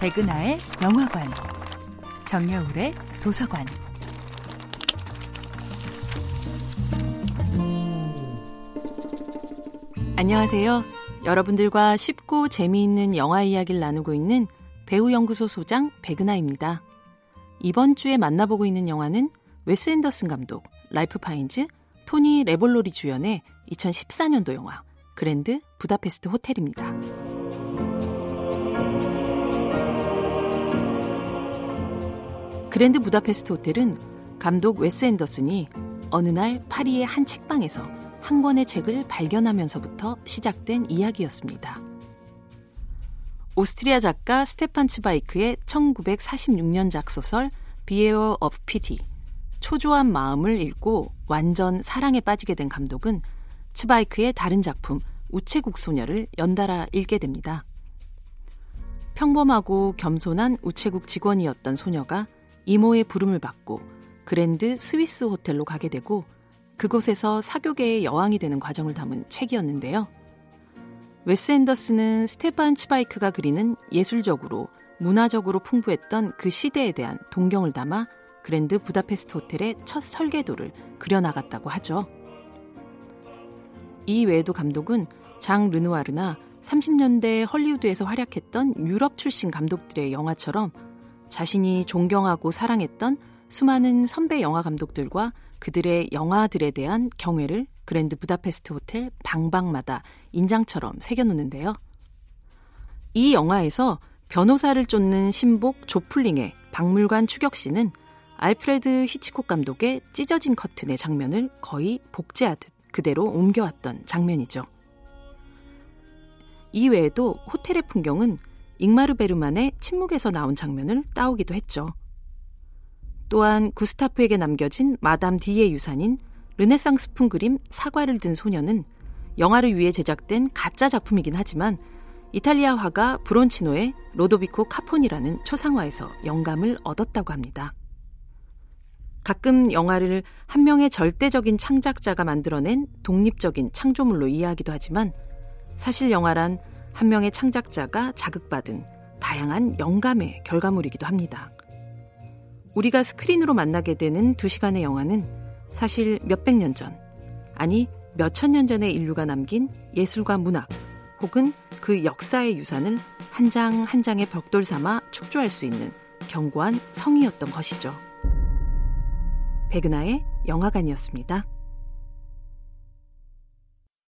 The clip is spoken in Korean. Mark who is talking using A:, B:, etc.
A: 백은하의 영화관, 정여울의 도서관.
B: 안녕하세요. 여러분들과 쉽고 재미있는 영화 이야기를 나누고 있는 배우연구소 소장 백은하입니다. 이번 주에 만나보고 있는 영화는 웨스 앤더슨 감독, 레이프 파인즈, 토니 레볼로리 주연의 2014년도 영화 그랜드 부다페스트 호텔입니다. 그랜드 부다페스트 호텔은 감독 웨스 앤더슨이 어느 날 파리의 한 책방에서 한 권의 책을 발견하면서부터 시작된 이야기였습니다. 오스트리아 작가 스테판 츠바이크의 1946년작 소설 Beware of Pity 초조한 마음을 읽고 완전 사랑에 빠지게 된 감독은 츠바이크의 다른 작품 우체국 소녀를 연달아 읽게 됩니다. 평범하고 겸손한 우체국 직원이었던 소녀가 이모의 부름을 받고 그랜드 스위스 호텔로 가게 되고 그곳에서 사교계의 여왕이 되는 과정을 담은 책이었는데요. 웨스 앤더슨은 스테판 츠바이크가 그리는 예술적으로 문화적으로 풍부했던 그 시대에 대한 동경을 담아 그랜드 부다페스트 호텔의 첫 설계도를 그려나갔다고 하죠. 이 외에도 감독은 장 르누아르나 30년대 헐리우드에서 활약했던 유럽 출신 감독들의 영화처럼 자신이 존경하고 사랑했던 수많은 선배 영화 감독들과 그들의 영화들에 대한 경애를 그랜드 부다페스트 호텔 방방마다 인장처럼 새겨놓는데요. 이 영화에서 변호사를 쫓는 신복 조플링의 박물관 추격신은 알프레드 히치콕 감독의 찢어진 커튼의 장면을 거의 복제하듯 그대로 옮겨왔던 장면이죠. 이외에도 호텔의 풍경은 잉마르 베리만의 침묵에서 나온 장면을 따오기도 했죠. 또한 구스타프에게 남겨진 마담 디의 유산인 르네상스풍 그림 사과를 든 소녀는 영화를 위해 제작된 가짜 작품이긴 하지만 이탈리아 화가 브론치노의 로도비코 카포니라는 초상화에서 영감을 얻었다고 합니다. 가끔 영화를 한 명의 절대적인 창작자가 만들어낸 독립적인 창조물로 이해하기도 하지만 사실 영화란 한 명의 창작자가 자극받은 다양한 영감의 결과물이기도 합니다. 우리가 스크린으로 만나게 되는 두 시간의 영화는 사실 몇백 년 전, 아니 몇천 년 전의 인류가 남긴 예술과 문학, 혹은 그 역사의 유산을 한 장한 장의 벽돌 삼아 축조할 수 있는 견고한 성이었던 것이죠. 백은하의 영화관이었습니다.